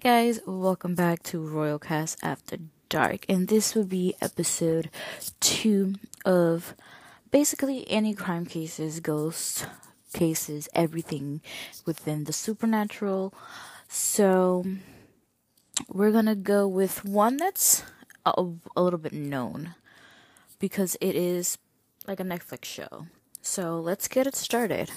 guys, welcome back to Royal Cast After Dark, and this will be episode two of basically any crime cases, ghost cases, everything within the supernatural. So, we're gonna go with one that's a, a little bit known because it is like a Netflix show. So, let's get it started.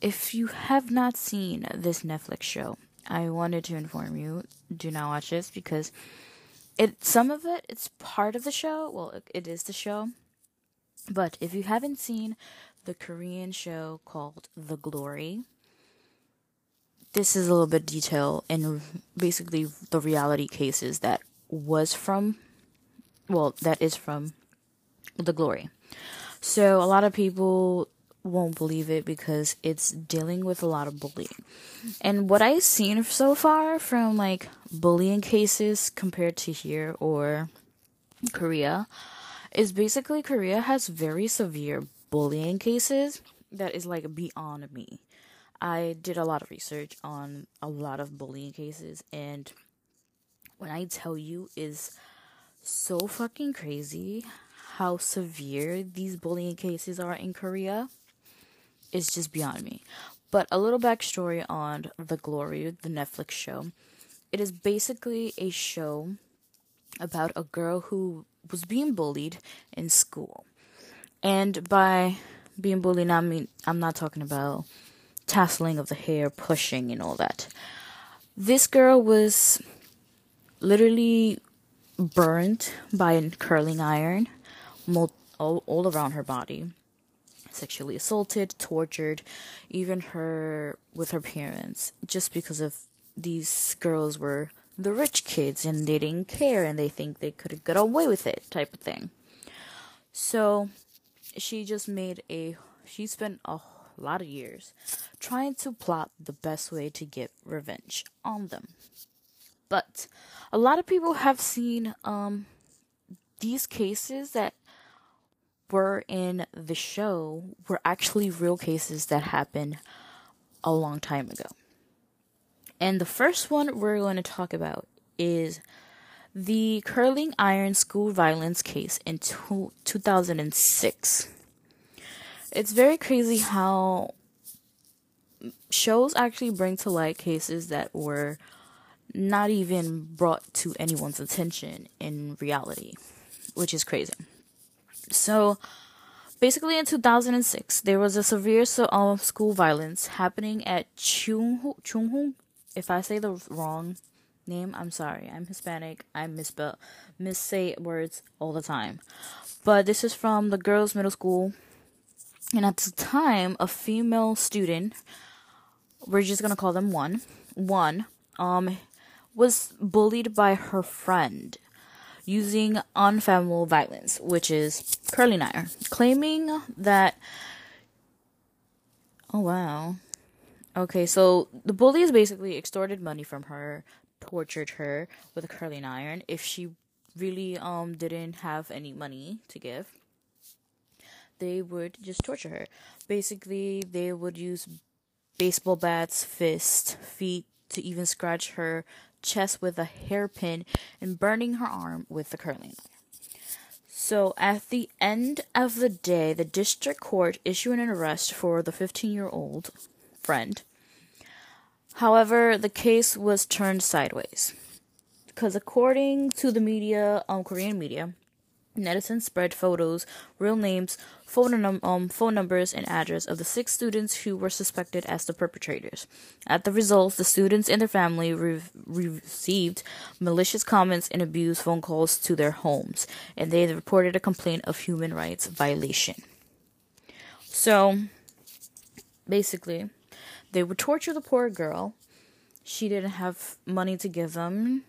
If you have not seen this Netflix show, I wanted to inform you do not watch this because it some of it it's part of the show. Well, it, it is the show. But if you haven't seen the Korean show called The Glory, this is a little bit detail in basically the reality cases that was from well, that is from The Glory. So a lot of people won't believe it because it's dealing with a lot of bullying. And what I've seen so far from like bullying cases compared to here or Korea is basically Korea has very severe bullying cases that is like beyond me. I did a lot of research on a lot of bullying cases and when I tell you is so fucking crazy how severe these bullying cases are in Korea is just beyond me. But a little backstory on The Glory, the Netflix show. It is basically a show about a girl who was being bullied in school. And by being bullied, I mean I'm not talking about tasseling of the hair, pushing, and all that. This girl was literally burned by a curling iron all, all around her body sexually assaulted, tortured, even her with her parents, just because of these girls were the rich kids and they didn't care and they think they could get away with it type of thing. So she just made a she spent a lot of years trying to plot the best way to get revenge on them. But a lot of people have seen um these cases that were in the show were actually real cases that happened a long time ago. And the first one we're going to talk about is the curling iron school violence case in two, 2006. It's very crazy how shows actually bring to light cases that were not even brought to anyone's attention in reality, which is crazy. So, basically, in 2006, there was a severe uh, school violence happening at Chung Chung. If I say the wrong name, I'm sorry. I'm Hispanic. I misspell, missay words all the time. But this is from the girls' middle school, and at the time, a female student, we're just gonna call them one, one, um, was bullied by her friend using unfathomable violence, which is curling iron, claiming that. Oh wow. Okay, so the bullies basically extorted money from her, tortured her with a curling iron if she really um didn't have any money to give. They would just torture her. Basically, they would use baseball bats, fists, feet to even scratch her chest with a hairpin and burning her arm with the curling iron. So, at the end of the day, the district court issued an arrest for the 15 year old friend. However, the case was turned sideways. Because, according to the media, um, Korean media, netizens spread photos, real names, phone, num- um, phone numbers, and address of the six students who were suspected as the perpetrators. At the results, the students and their family re- received malicious comments and abuse phone calls to their homes, and they reported a complaint of human rights violation. So basically, they would torture the poor girl. She didn't have money to give them.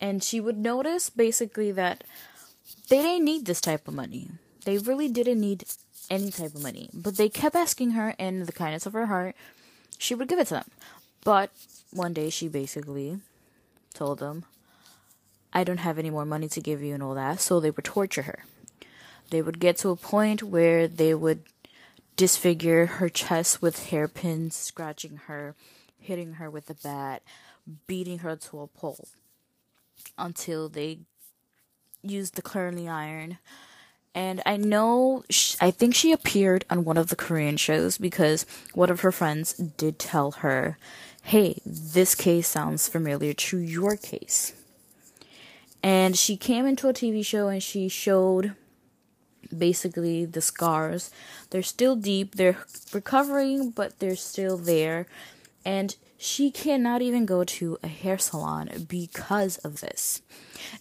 And she would notice basically that they didn't need this type of money. They really didn't need any type of money. But they kept asking her, in the kindness of her heart, she would give it to them. But one day she basically told them, I don't have any more money to give you and all that. So they would torture her. They would get to a point where they would disfigure her chest with hairpins, scratching her, hitting her with a bat, beating her to a pulp until they used the curling iron. And I know, she, I think she appeared on one of the Korean shows because one of her friends did tell her, hey, this case sounds familiar to your case. And she came into a TV show and she showed basically the scars. They're still deep, they're recovering, but they're still there. And she cannot even go to a hair salon because of this.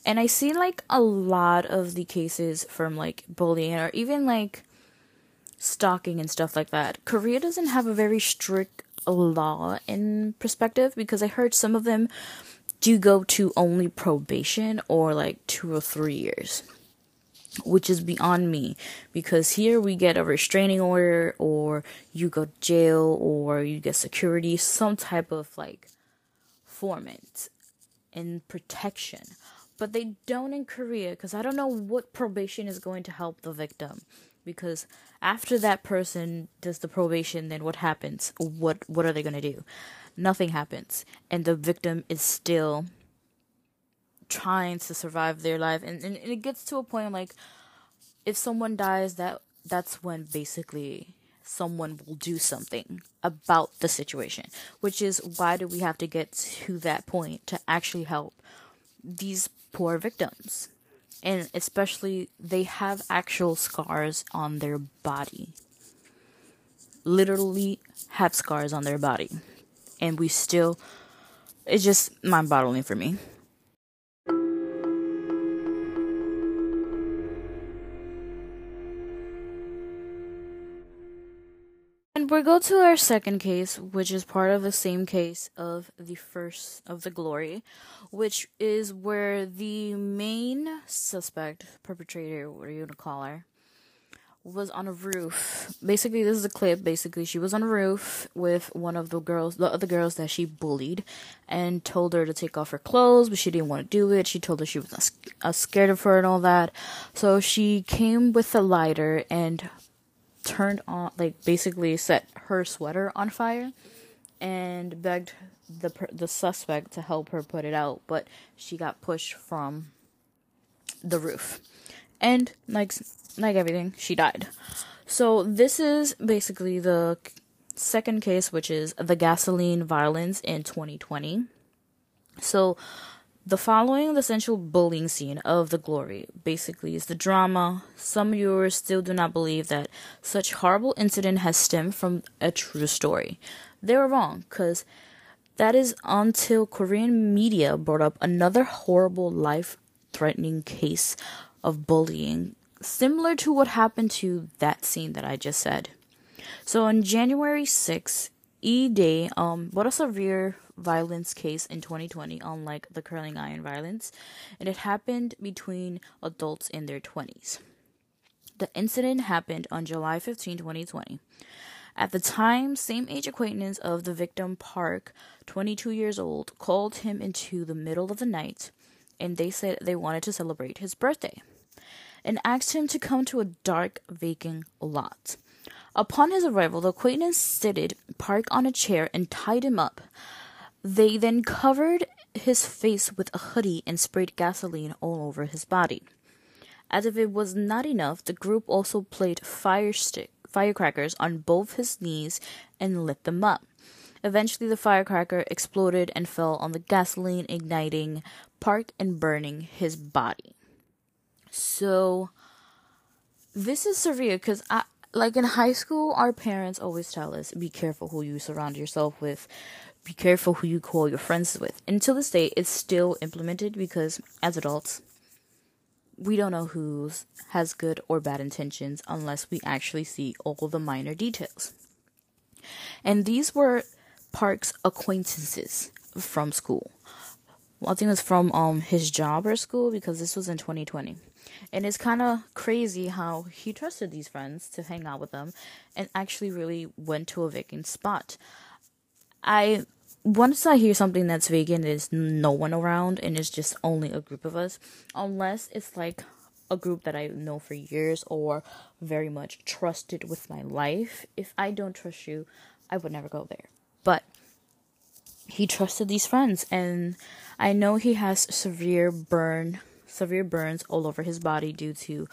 And I see like a lot of the cases from like bullying or even like stalking and stuff like that. Korea doesn't have a very strict law in perspective because I heard some of them do go to only probation or like two or three years which is beyond me because here we get a restraining order or you go to jail or you get security some type of like formant and protection. But they don't in korea because i don't know what probation is going to help the victim because after that person does the probation then what happens? What what are they going to do? Nothing happens and the victim is still trying to survive their life. And, and, it gets to a point like if someone dies that that's when basically someone will do something about the situation which is why do we have to get to that point to actually help these poor victims? And especially they have actual scars on their body. Literally have scars on their body. And we still it's just mind-boggling for me we go to our second case, which is part of the same case of the first of the glory, which is where the main suspect, perpetrator, what are you gonna call her, was on a roof. Basically, this is a clip. Basically, she was on a roof with one of the girls, the other girls that she bullied, and told her to take off her clothes, but she didn't want to do it. She told her she was scared of her and all that. So she came with a lighter and turned on, like basically set her sweater on fire, and begged the the suspect to help her put it out, but she got pushed from the roof, and like like everything, she died. So this is basically the second case, which is the gasoline violence in 2020. So the following the central bullying scene of The Glory basically is the drama. Some viewers still do not believe that such horrible incident has stemmed from a true story. They were wrong, because that is until Korean media brought up another horrible life threatening case of bullying, similar to what happened to that scene that I just said. So on January 6th, E Day, um, what a severe violence case in 2020, unlike the curling iron violence, and it happened between adults in their 20s. The incident happened on July 15, 2020. At the time, same age acquaintance of the victim, Park, 22 years old, called him into the middle of the night and they said they wanted to celebrate his birthday and asked him to come to a dark, vacant lot. Upon his arrival, the acquaintance seated Park on a chair and tied him up. They then covered his face with a hoodie and sprayed gasoline all over his body. As if it was not enough, the group also played fire stick, firecrackers on both his knees and lit them up. Eventually, the firecracker exploded and fell on the gasoline, igniting Park and burning his body. So, this is severe because I, like in high school, our parents always tell us be careful who you surround yourself with be careful who you call your friends with. Until this day, it's still implemented because as adults, we don't know who has good or bad intentions unless we actually see all the minor details. And these were Park's acquaintances from school. Well, I think it was from um his job or school because this was in 2020. And it's kind of crazy how he trusted these friends to hang out with them and actually really went to a vacant spot. I once I hear something that's vegan, there's no one around and it's just only a group of us, unless it's like a group that I know for years or very much trusted with my life. If I don't trust you, I would never go there. But he trusted these friends and I know he has severe burn severe burns all over his body due to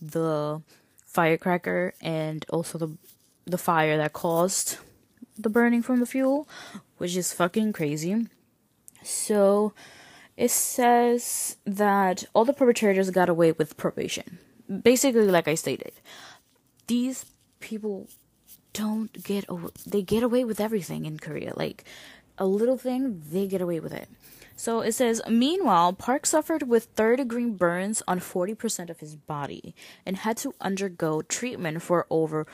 the firecracker and also the the fire that caused the burning from the fuel, which is fucking crazy. So it says that all the perpetrators got away with probation. Basically, like I stated, these people don't get they get away with everything in Korea. Like a little thing, they get away with it. So it says, meanwhile, Park suffered with third degree burns on 40% of his body and had to undergo treatment for over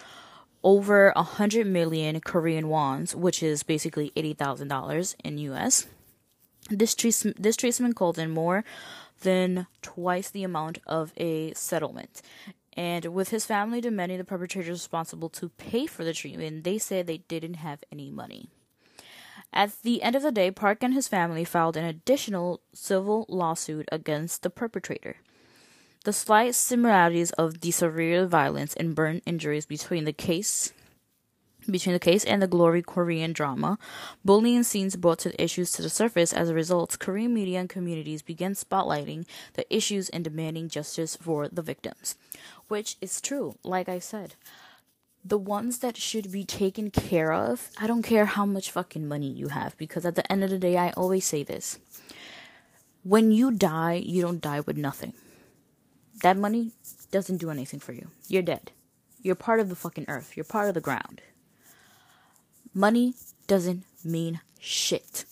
over 100 million Korean wons, which is basically $80,000 in US. This, tre- this treatment called in more than twice the amount of a settlement. And with his family demanding the perpetrators responsible to pay for the treatment, they said they didn't have any money. At the end of the day, Park and his family filed an additional civil lawsuit against the perpetrator. The slight similarities of the severe violence and burn injuries between the case between the case and the glory Korean drama, bullying scenes brought the issues to the surface. As a result, Korean media and communities began spotlighting the issues and demanding justice for the victims. Which is true, like I said the ones that should be taken care of, I don't care how much fucking money you have, because at the end of the day, I always say this. When you die, you don't die with nothing. That money doesn't do anything for you. You're dead. You're part of the fucking earth. You're part of the ground. Money doesn't mean shit.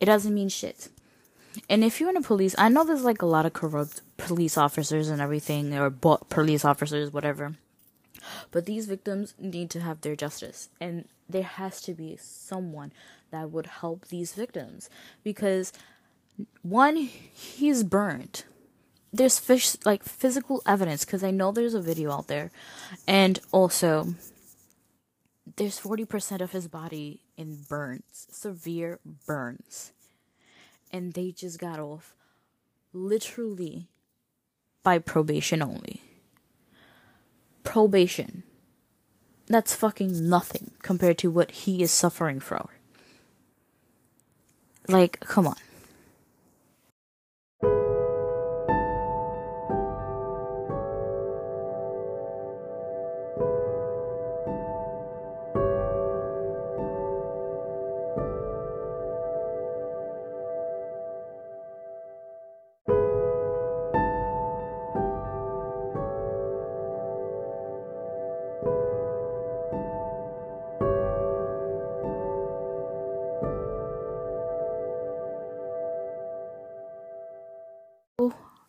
It doesn't mean shit. And if you're in the police, I know there's like a lot of corrupt police officers and everything, or police officers, whatever. But these victims need to have their justice, and there has to be someone that would help these victims because one, he's burned. There's fish like physical evidence because I know there's a video out there, and also there's 40% of his body in burns, severe burns. And they just got off literally by probation only probation. That's fucking nothing compared to what he is suffering from. Like, come on.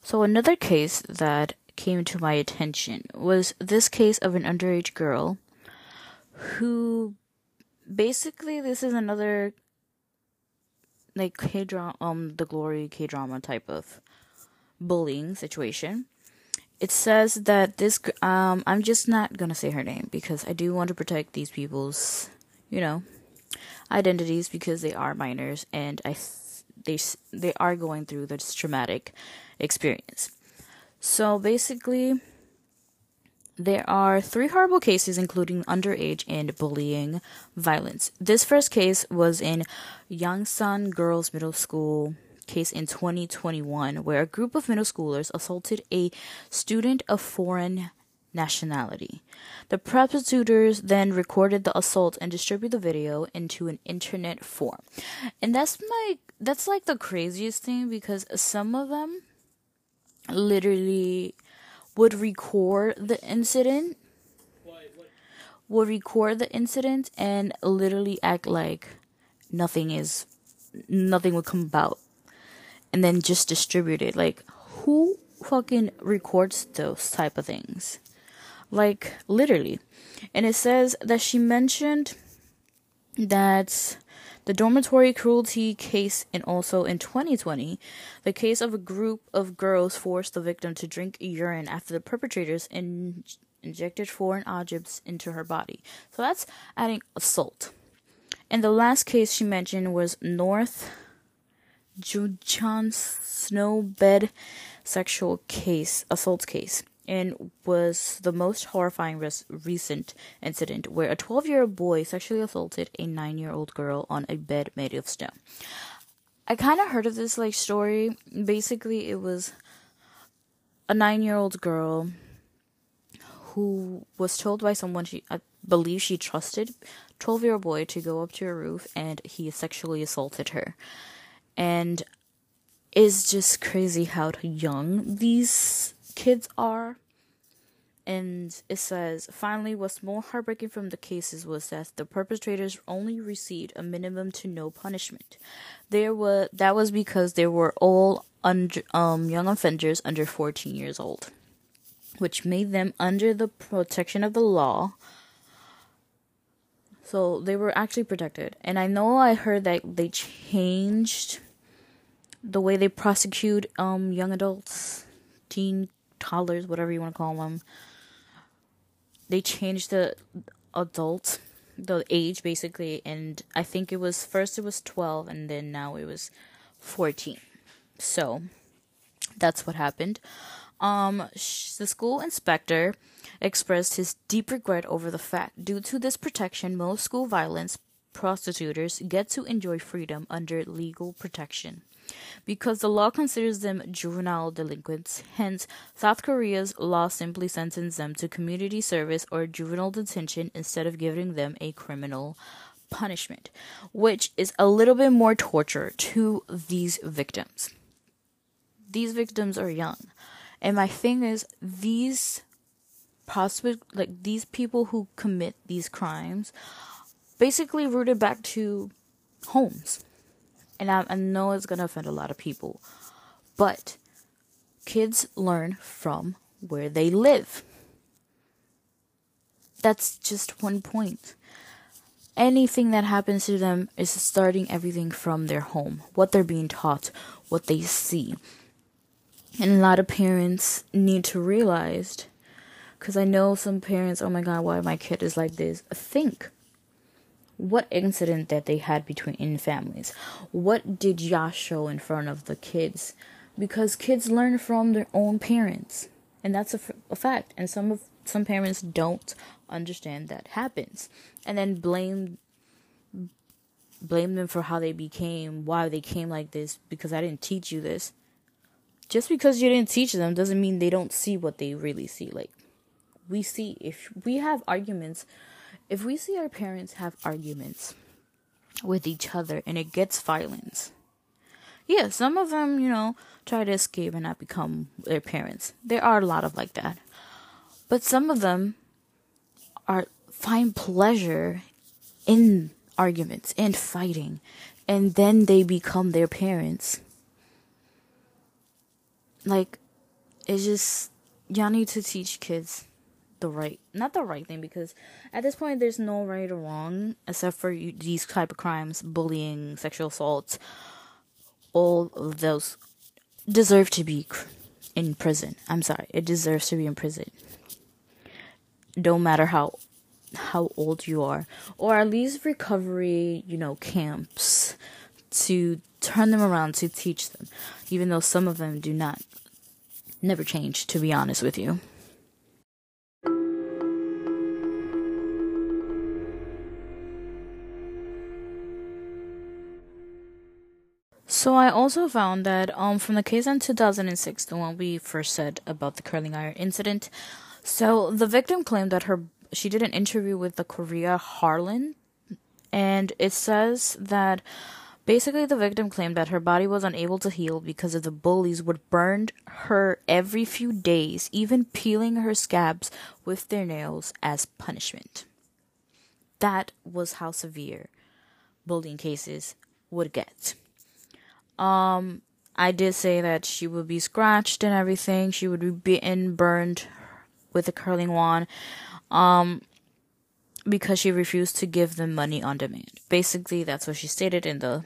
So, another case that came to my attention was this case of an underage girl who basically this is another like K drama um the glory K drama type of bullying situation. It says that this um I'm just not going to say her name because I do want to protect these people's, you know, identities because they are minors and I they they are going through this traumatic experience. So basically, there are three horrible cases, including underage and bullying violence. This first case was in Yangsan Girls Middle School case in 2021, where a group of middle schoolers assaulted a student of foreign nationality. The prosecutors then recorded the assault and distributed the video into an internet forum. And that's my that's like the craziest thing because some of them literally would record the incident would record the incident and literally act like nothing is nothing would come about and then just distribute it like who fucking records those type of things? Like literally. And it says that she mentioned that the dormitory cruelty case and also in 2020 the case of a group of girls forced the victim to drink urine after the perpetrators in- injected foreign objects into her body. So that's adding assault. And the last case she mentioned was north Juchan's snowbed sexual case assault case and was the most horrifying res- recent incident where a 12 year old boy sexually assaulted a 9 year old girl on a bed made of stone. I kind of heard of this like story. Basically, it was a 9 year old girl who was told by someone she I believe she trusted 12 year old boy to go up to her roof and he sexually assaulted her. And it's just crazy how young these kids are. And it says, finally, what's more heartbreaking from the cases was that the perpetrators only received a minimum to no punishment. There were that was because they were all under, um, young offenders under 14 years old, which made them under the protection of the law. So they were actually protected. And I know I heard that they changed the way they prosecute um young adults, teen toddlers, whatever you want to call them. They changed the adult, the age basically, and I think it was first it was 12 and then now it was 14. So that's what happened. Um, the school inspector expressed his deep regret over the fact, due to this protection, most school violence prostitutors get to enjoy freedom under legal protection because the law considers them juvenile delinquents. Hence, South Korea's law simply sentences them to community service or juvenile detention instead of giving them a criminal punishment, which is a little bit more torture to these victims. These victims are young. And my thing is these prospect like these people who commit these crimes basically rooted back to homes and I, I know it's gonna offend a lot of people, but kids learn from where they live. That's just one point. Anything that happens to them is starting everything from their home, what they're being taught, what they see. And a lot of parents need to realize, because I know some parents, oh my god, why my kid is like this. Think what incident that they had between in families? What did y'all show in front of the kids? Because kids learn from their own parents and that's a, a fact and some of some parents don't understand that happens. And then blame blame them for how they became why they came like this because i didn't teach you this. Just because you didn't teach them doesn't mean they don't see what they really see. Like we see if we have arguments if we see our parents have arguments with each other and it gets violent, yeah, some of them, you know, try to escape and not become their parents. There are a lot of like that. But some of them are find pleasure in arguments and fighting and then they become their parents. Like it's just y'all need to teach kids the right not the right thing because at this point there's no right or wrong except for you, these type of crimes bullying sexual assaults all of those deserve to be in prison. I'm sorry it deserves to be in prison. Don't matter how how old you are or at least recovery you know camps to turn them around to teach them even though some of them do not never change to be honest with you So I also found that um from the case in 2006, the one we first said about the curling iron incident. So the victim claimed that her she did an interview with the Korea Herald, and it says that basically the victim claimed that her body was unable to heal because of the bullies would burn her every few days, even peeling her scabs with their nails as punishment. That was how severe bullying cases would get. Um, I did say that she would be scratched and everything. She would be bitten, burned with a curling wand. Um, because she refused to give them money on demand. Basically, that's what she stated in the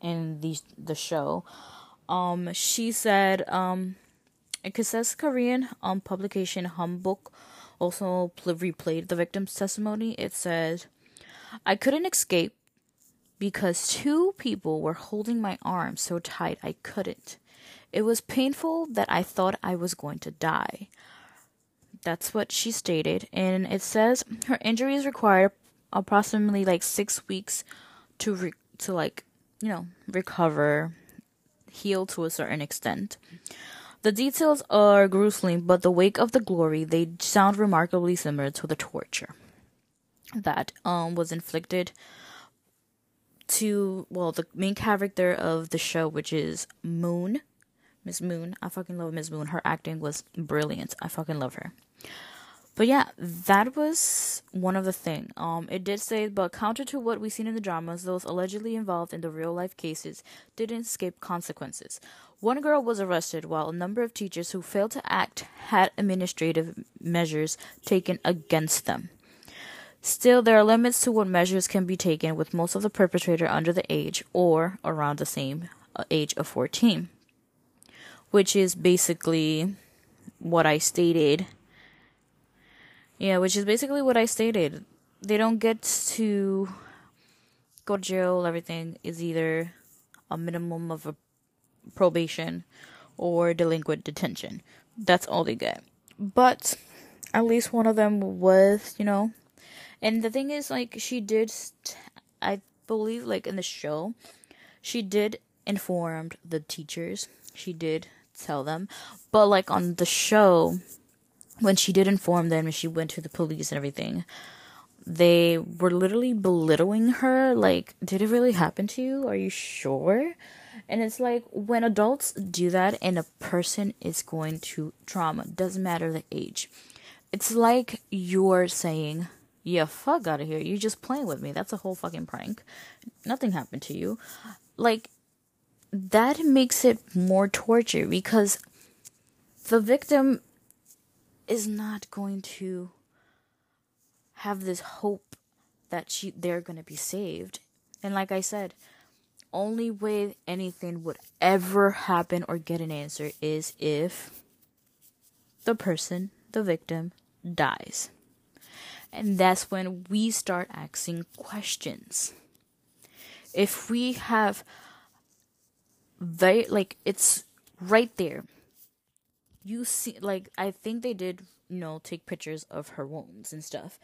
in the the show. Um, she said, um, it says Korean um publication Hanbok also pl- replayed the victim's testimony. It says, "I couldn't escape because two people were holding my arm so tight I couldn't. It was painful that I thought I was going to die." That's what she stated, and it says her injuries required approximately like six weeks to re- to like you know recover, heal to a certain extent. The details are gruesome, but the wake of the glory they sound remarkably similar to the torture that um was inflicted to well the main character of the show, which is Moon. Miss Moon. I fucking love Miss Moon. Her acting was brilliant. I fucking love her. But yeah, that was one of the thing. Um, it did say, but counter to what we've seen in the dramas, those allegedly involved in the real life cases didn't escape consequences. One girl was arrested, while a number of teachers who failed to act had administrative measures taken against them. Still, there are limits to what measures can be taken, with most of the perpetrator under the age or around the same uh, age of 14, which is basically what I stated yeah, which is basically what I stated. They don't get to go to jail. Everything is either a minimum of a probation or delinquent detention. That's all they get. But at least one of them was, you know. And the thing is, like, she did, I believe, like, in the show, she did inform the teachers. She did tell them. But, like, on the show, when she did inform them and she went to the police and everything, they were literally belittling her. Like, did it really happen to you? Are you sure? And it's like when adults do that and a person is going to trauma, doesn't matter the age. It's like you're saying, Yeah, fuck out of here. You're just playing with me. That's a whole fucking prank. Nothing happened to you. Like, that makes it more torture because the victim is not going to have this hope that she they're going to be saved. And like I said, only way anything would ever happen or get an answer is if the person, the victim, dies. And that's when we start asking questions. If we have very like it's right there you see like I think they did, you know, take pictures of her wounds and stuff.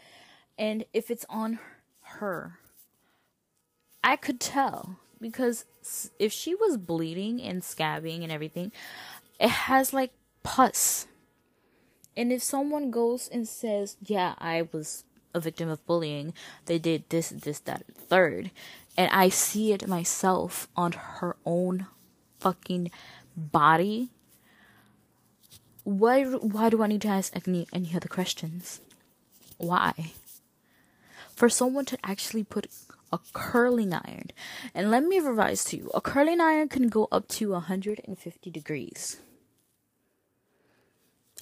And if it's on her, I could tell because if she was bleeding and scabbing and everything, it has like pus. And if someone goes and says, "Yeah, I was a victim of bullying. They did this, this, that, third. And I see it myself on her own fucking body why why do I need to ask any any other questions? Why? For someone to actually put a curling iron, and let me revise to you: a curling iron can go up to 150 degrees.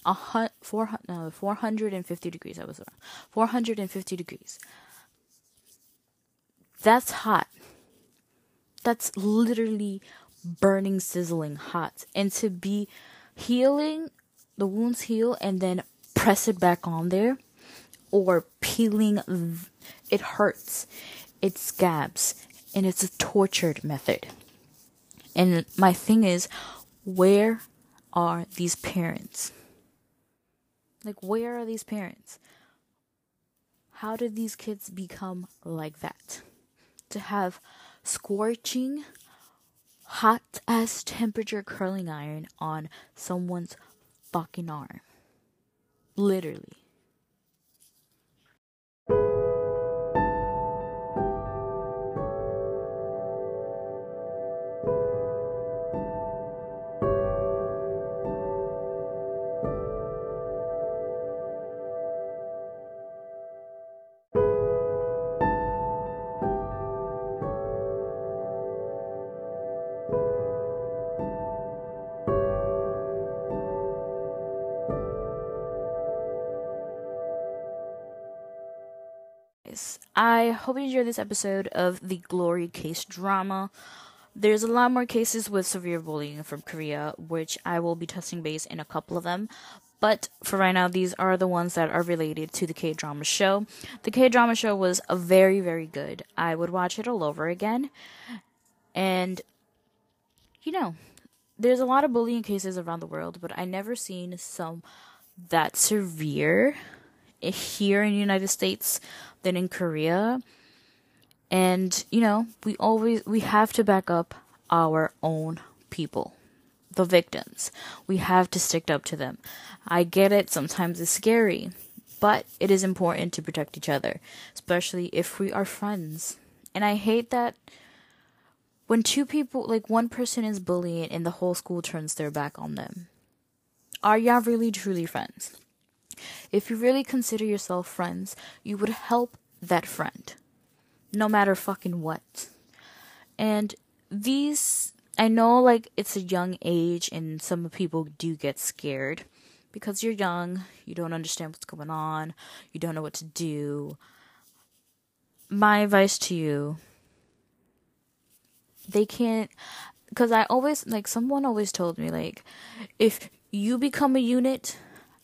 A no, 450 degrees. I was wrong. 450 degrees. That's hot. That's literally burning, sizzling hot. And to be healing the wounds heal and then press it back on there or peeling it hurts it scabs and it's a tortured method and my thing is where are these parents like where are these parents how did these kids become like that to have scorching hot as temperature curling iron on someone's fucking arm. Literally. I hope you enjoyed this episode of the Glory K drama. There's a lot more cases with severe bullying from Korea, which I will be touching base in a couple of them. But for right now, these are the ones that are related to the K drama show. The K drama show was very, very good. I would watch it all over again. And, you know, there's a lot of bullying cases around the world, but I never seen some that severe here in the United States than in Korea. And, you know, we always we have to back up our own people, the victims. We have to stick up to them. I get it, sometimes it's scary, but it is important to protect each other, especially if we are friends. And I hate that when two people, like one person is bullying and the whole school turns their back on them. Are y'all really truly friends? If you really consider yourself friends, you would help that friend. No matter fucking what. And these, I know like it's a young age and some people do get scared because you're young, you don't understand what's going on, you don't know what to do. My advice to you they can't because I always like someone always told me like if you become a unit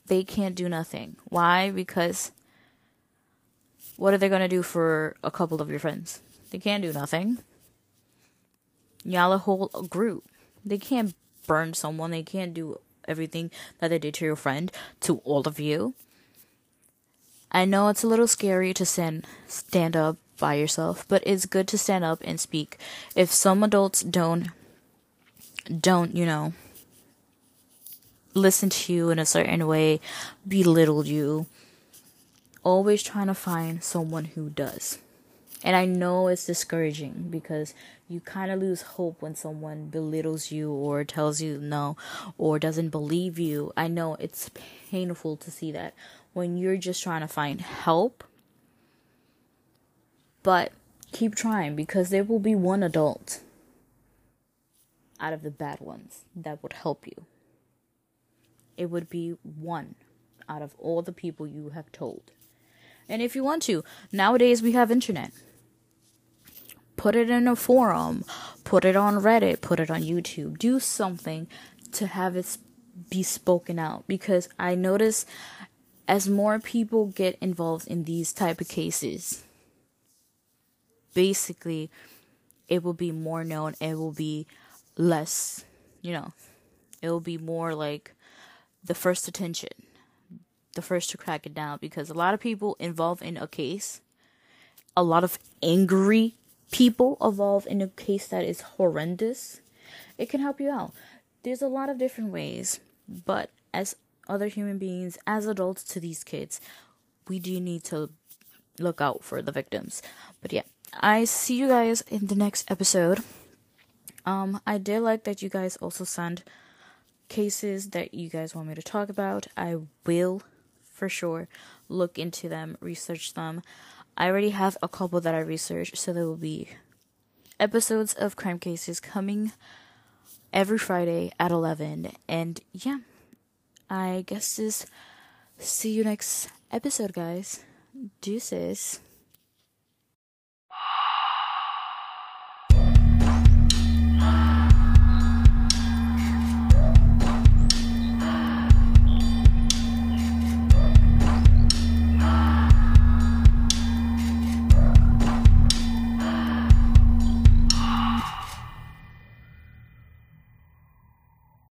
they can't do nothing. Why? Because what are they gonna do for a couple of your friends? They can't do nothing. Y'all a whole group. They can't burn someone. They can't do everything that they did to your friend to all of you. I know it's a little scary to stand stand up by yourself, but it's good to stand up and speak. If some adults don't don't, you know, listen to you in a certain way, belittle you. Always trying to find someone who does. And I know it's discouraging because you kind of lose hope when someone belittles you or tells you no or doesn't believe you. I know it's painful to see that when you're just trying to find help. But keep trying because there will be one adult out of the bad ones that would help you it would be one out of all the people you have told. And if you want to, nowadays we have internet. Put it in a forum, put it on Reddit, put it on YouTube. Do something to have it be spoken out because I notice as more people get involved in these type of cases, basically it will be more known, it will be less, you know, it will be more like the first attention, the first to crack it down, because a lot of people involved in a case, a lot of angry people involved in a case that is horrendous, it can help you out. There's a lot of different ways, but as other human beings, as adults to these kids, we do need to look out for the victims. But yeah, I see you guys in the next episode. Um, I did like that you guys also send cases that you guys want me to talk about, I will for sure look into them, research them. I already have a couple that I researched, so there will be episodes of crime cases coming every Friday at 11. And yeah, I guess this see you next episode, guys. Deuces.